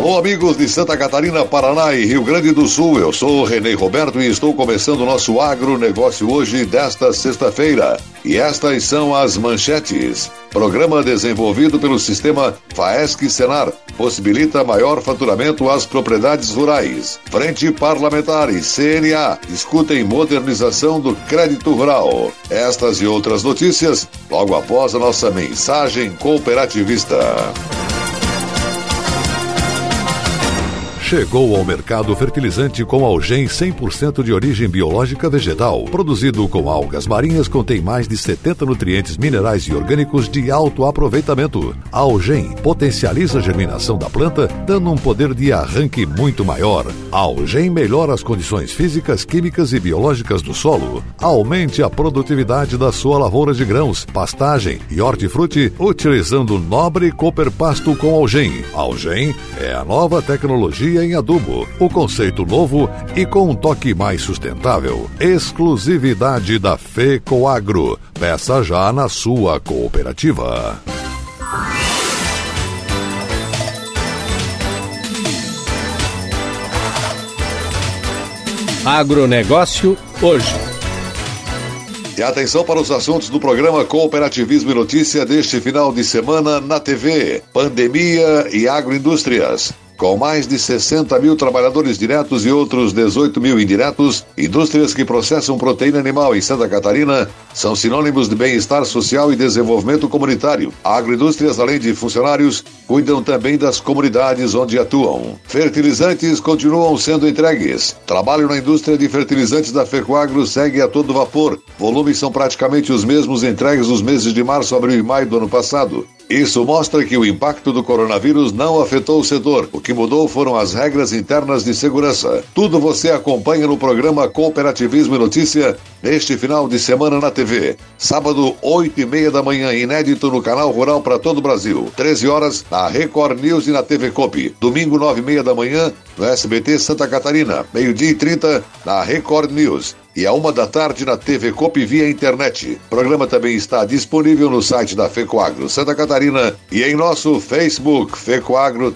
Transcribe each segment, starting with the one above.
Alô, amigos de Santa Catarina, Paraná e Rio Grande do Sul. Eu sou o Renê Roberto e estou começando o nosso agronegócio hoje, desta sexta-feira. E estas são as manchetes. Programa desenvolvido pelo sistema FAESC Senar possibilita maior faturamento às propriedades rurais. Frente Parlamentar e CNA discutem modernização do crédito rural. Estas e outras notícias logo após a nossa mensagem cooperativista. Chegou ao mercado fertilizante com algem 100% de origem biológica vegetal. Produzido com algas marinhas, contém mais de 70 nutrientes minerais e orgânicos de alto aproveitamento. Algem potencializa a germinação da planta, dando um poder de arranque muito maior. Algem melhora as condições físicas, químicas e biológicas do solo. Aumente a produtividade da sua lavoura de grãos, pastagem e hortifruti utilizando nobre cooper pasto com algem. Algem é a nova tecnologia em adubo. O conceito novo e com um toque mais sustentável. Exclusividade da FECOAGRO. Peça já na sua cooperativa. Agronegócio hoje. E atenção para os assuntos do programa Cooperativismo e Notícia deste final de semana na TV: Pandemia e Agroindústrias. Com mais de 60 mil trabalhadores diretos e outros 18 mil indiretos, indústrias que processam proteína animal em Santa Catarina são sinônimos de bem-estar social e desenvolvimento comunitário. Agroindústrias, além de funcionários, cuidam também das comunidades onde atuam. Fertilizantes continuam sendo entregues. Trabalho na indústria de fertilizantes da Fecoagro segue a todo vapor. Volumes são praticamente os mesmos entregues nos meses de março, abril e maio do ano passado. Isso mostra que o impacto do coronavírus não afetou o setor. O que mudou foram as regras internas de segurança. Tudo você acompanha no programa Cooperativismo e Notícia neste final de semana na TV. Sábado, 8 e meia da manhã, inédito no canal Rural para todo o Brasil. 13 horas na Record News e na TV Cop. Domingo, 9 e meia da manhã, no SBT Santa Catarina. Meio-dia e 30 na Record News e a uma da tarde na TV Cop via internet. O programa também está disponível no site da Fecoagro Santa Catarina e em nosso Facebook Fecoagro-SC.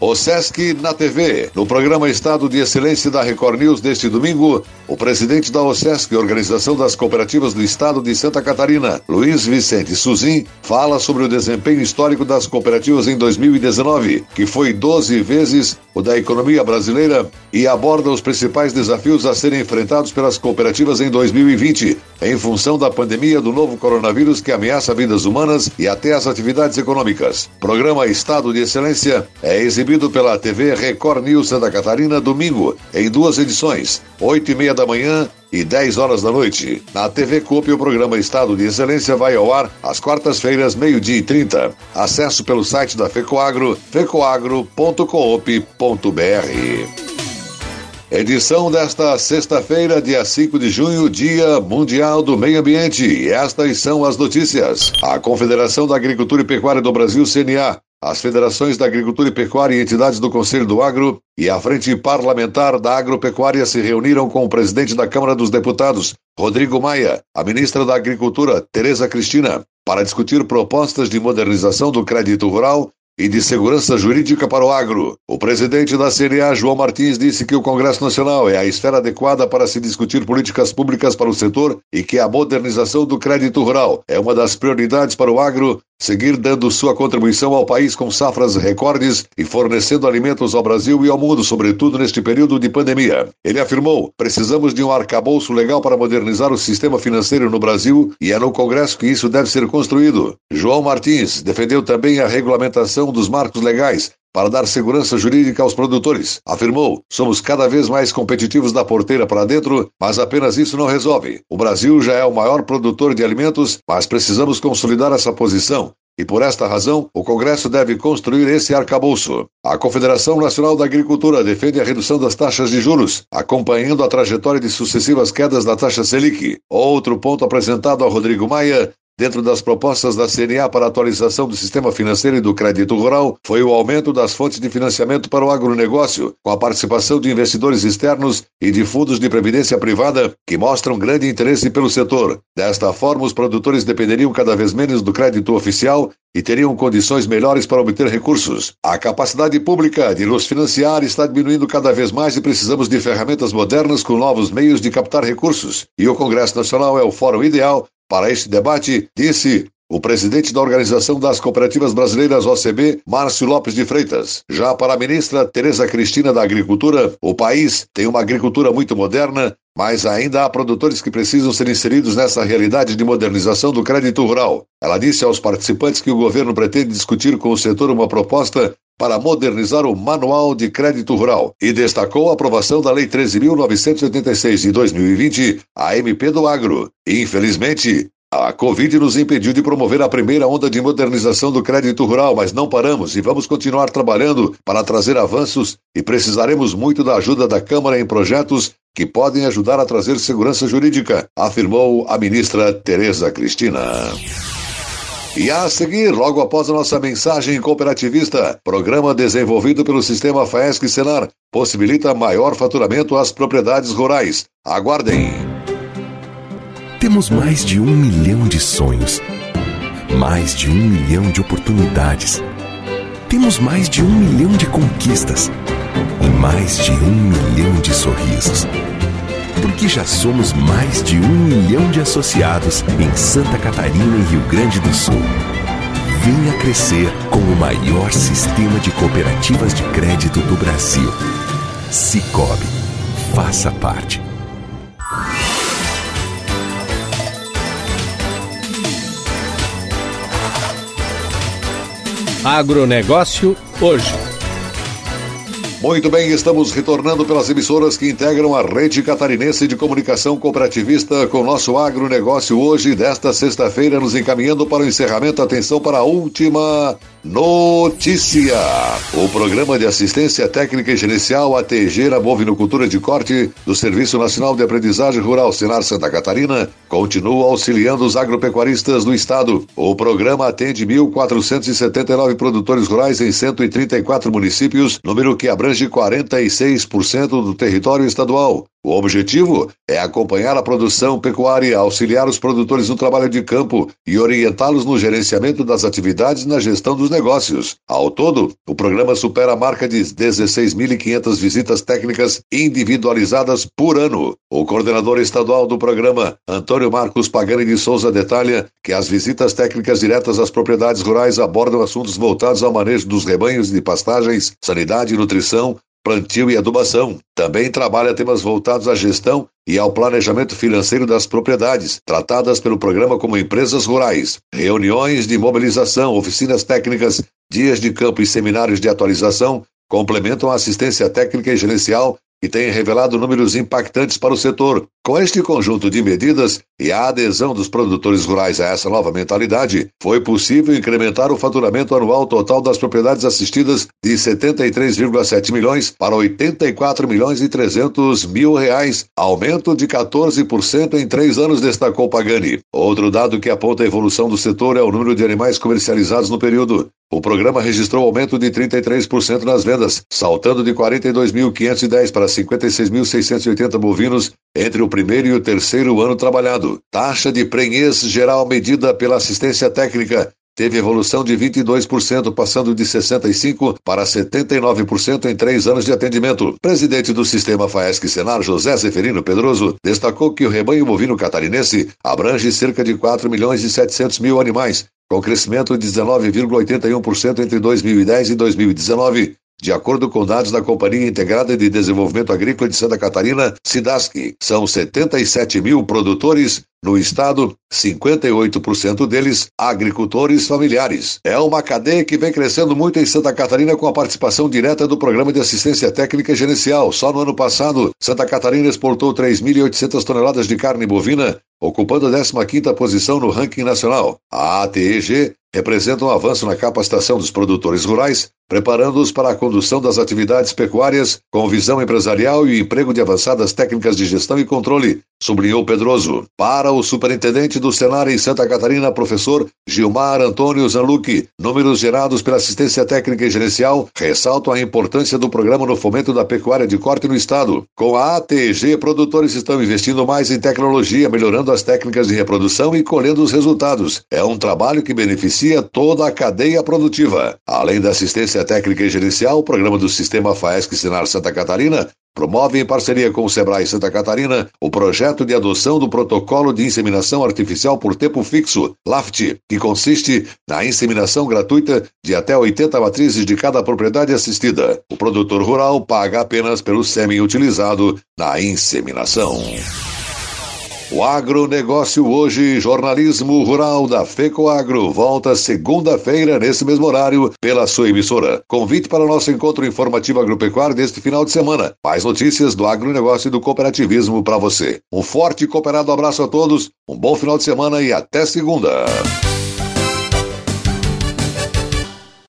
O Sesc na TV. No programa Estado de Excelência da Record News deste domingo, o presidente da OSESC, Organização das Cooperativas do Estado de Santa Catarina, Luiz Vicente Suzin, fala sobre o desempenho histórico das cooperativas em 2019, que foi 12 vezes o da economia brasileira, e aborda os principais desafios a serem enfrentados pelas cooperativas em 2020, em função da pandemia do novo coronavírus que ameaça vidas humanas e até as atividades econômicas. Programa Estado de Excelência é exibido exibido pela TV Record News Santa Catarina domingo, em duas edições, 8 e meia da manhã e 10 horas da noite. Na TV COP, o programa Estado de Excelência vai ao ar às quartas-feiras, meio-dia e 30. Acesso pelo site da FECOAGRO, fecoagro.coop.br. Edição desta sexta-feira, dia 5 de junho, Dia Mundial do Meio Ambiente. Estas são as notícias. A Confederação da Agricultura e Pecuária do Brasil, CNA, as federações da Agricultura e Pecuária e entidades do Conselho do Agro e a Frente Parlamentar da Agropecuária se reuniram com o presidente da Câmara dos Deputados, Rodrigo Maia, a ministra da Agricultura, Tereza Cristina, para discutir propostas de modernização do crédito rural e de segurança jurídica para o agro. O presidente da CNA, João Martins, disse que o Congresso Nacional é a esfera adequada para se discutir políticas públicas para o setor e que a modernização do crédito rural é uma das prioridades para o agro seguir dando sua contribuição ao país com safras recordes e fornecendo alimentos ao Brasil e ao mundo, sobretudo neste período de pandemia. Ele afirmou: precisamos de um arcabouço legal para modernizar o sistema financeiro no Brasil e é no Congresso que isso deve ser construído. João Martins defendeu também a regulamentação dos marcos legais para dar segurança jurídica aos produtores. Afirmou: somos cada vez mais competitivos da porteira para dentro, mas apenas isso não resolve. O Brasil já é o maior produtor de alimentos, mas precisamos consolidar essa posição. E por esta razão, o Congresso deve construir esse arcabouço. A Confederação Nacional da Agricultura defende a redução das taxas de juros, acompanhando a trajetória de sucessivas quedas da taxa Selic. Outro ponto apresentado a Rodrigo Maia dentro das propostas da CNA para atualização do sistema financeiro e do crédito rural foi o aumento das fontes de financiamento para o agronegócio, com a participação de investidores externos e de fundos de previdência privada que mostram grande interesse pelo setor. Desta forma, os produtores dependeriam cada vez menos do crédito oficial e teriam condições melhores para obter recursos. A capacidade pública de nos financiar está diminuindo cada vez mais e precisamos de ferramentas modernas com novos meios de captar recursos. E o Congresso Nacional é o fórum ideal para este debate, disse o presidente da Organização das Cooperativas Brasileiras, OCB, Márcio Lopes de Freitas. Já para a ministra Tereza Cristina da Agricultura, o país tem uma agricultura muito moderna, mas ainda há produtores que precisam ser inseridos nessa realidade de modernização do crédito rural. Ela disse aos participantes que o governo pretende discutir com o setor uma proposta para modernizar o Manual de Crédito Rural e destacou a aprovação da Lei 13.986 de 2020, a MP do Agro. Infelizmente, a Covid nos impediu de promover a primeira onda de modernização do crédito rural, mas não paramos e vamos continuar trabalhando para trazer avanços e precisaremos muito da ajuda da Câmara em projetos que podem ajudar a trazer segurança jurídica, afirmou a ministra Tereza Cristina. E a seguir, logo após a nossa mensagem cooperativista, programa desenvolvido pelo sistema FAESC Senar possibilita maior faturamento às propriedades rurais. Aguardem! Temos mais de um milhão de sonhos, mais de um milhão de oportunidades. Temos mais de um milhão de conquistas e mais de um milhão de sorrisos. Porque já somos mais de um milhão de associados em Santa Catarina e Rio Grande do Sul. Venha crescer com o maior sistema de cooperativas de crédito do Brasil. Cicobi. Faça parte. Agronegócio hoje. Muito bem, estamos retornando pelas emissoras que integram a rede catarinense de comunicação cooperativista com nosso agronegócio hoje, desta sexta-feira, nos encaminhando para o encerramento. Atenção para a última Notícia! O Programa de Assistência Técnica e Gerencial ATG na Bovinocultura de Corte do Serviço Nacional de Aprendizagem Rural Senar Santa Catarina continua auxiliando os agropecuaristas do estado. O programa atende 1.479 produtores rurais em 134 municípios, número que abrange 46% do território estadual. O objetivo é acompanhar a produção pecuária, auxiliar os produtores no trabalho de campo e orientá-los no gerenciamento das atividades e na gestão dos negócios. Ao todo, o programa supera a marca de 16.500 visitas técnicas individualizadas por ano. O coordenador estadual do programa, Antônio Marcos Pagani de Souza, detalha que as visitas técnicas diretas às propriedades rurais abordam assuntos voltados ao manejo dos rebanhos de pastagens, sanidade e nutrição, plantio e adubação. Também trabalha temas voltados à gestão e ao planejamento financeiro das propriedades, tratadas pelo programa como empresas rurais. Reuniões de mobilização, oficinas técnicas, dias de campo e seminários de atualização complementam a assistência técnica e gerencial e tem revelado números impactantes para o setor. Com este conjunto de medidas e a adesão dos produtores rurais a essa nova mentalidade, foi possível incrementar o faturamento anual total das propriedades assistidas de 73,7 milhões para 84 milhões e 300 mil reais, aumento de 14% em três anos, destacou Pagani. Outro dado que aponta a evolução do setor é o número de animais comercializados no período. O programa registrou aumento de 33% nas vendas, saltando de 42.510 para 56.680 bovinos entre o primeiro e o terceiro ano trabalhado. Taxa de prenhez geral medida pela assistência técnica teve evolução de 22%, passando de 65% para 79% em três anos de atendimento. Presidente do sistema FAESC Senar, José Zeferino Pedroso, destacou que o rebanho bovino catarinense abrange cerca de 4 milhões e 700 mil animais, com crescimento de 19,81% entre 2010 e 2019, de acordo com dados da Companhia Integrada de Desenvolvimento Agrícola de Santa Catarina, SIDASC. São 77 mil produtores no estado, 58% deles agricultores familiares. É uma cadeia que vem crescendo muito em Santa Catarina com a participação direta do Programa de Assistência Técnica Gerencial. Só no ano passado, Santa Catarina exportou 3.800 toneladas de carne bovina, ocupando a 15ª posição no ranking nacional. A ATEG representa um avanço na capacitação dos produtores rurais, preparando-os para a condução das atividades pecuárias com visão empresarial e emprego de avançadas técnicas de gestão e controle, sublinhou Pedroso. Para o superintendente do Senar em Santa Catarina, professor Gilmar Antônio Zanlucchi, números gerados pela assistência técnica e gerencial ressaltam a importância do programa no fomento da pecuária de corte no estado. Com a ATG, produtores estão investindo mais em tecnologia, melhorando as técnicas de reprodução e colhendo os resultados. É um trabalho que beneficia toda a cadeia produtiva. Além da assistência técnica e gerencial, o programa do Sistema FAESC Senar Santa Catarina promove em parceria com o Sebrae Santa Catarina o projeto de adoção do protocolo de inseminação artificial por tempo fixo, LAFT, que consiste na inseminação gratuita de até 80 matrizes de cada propriedade assistida. O produtor rural paga apenas pelo sêmen utilizado na inseminação. O agronegócio hoje, jornalismo rural da FECOAGro, volta segunda-feira nesse mesmo horário pela sua emissora. Convite para o nosso encontro informativo agropecuário deste final de semana. Mais notícias do agronegócio e do cooperativismo para você. Um forte e cooperado abraço a todos, um bom final de semana e até segunda.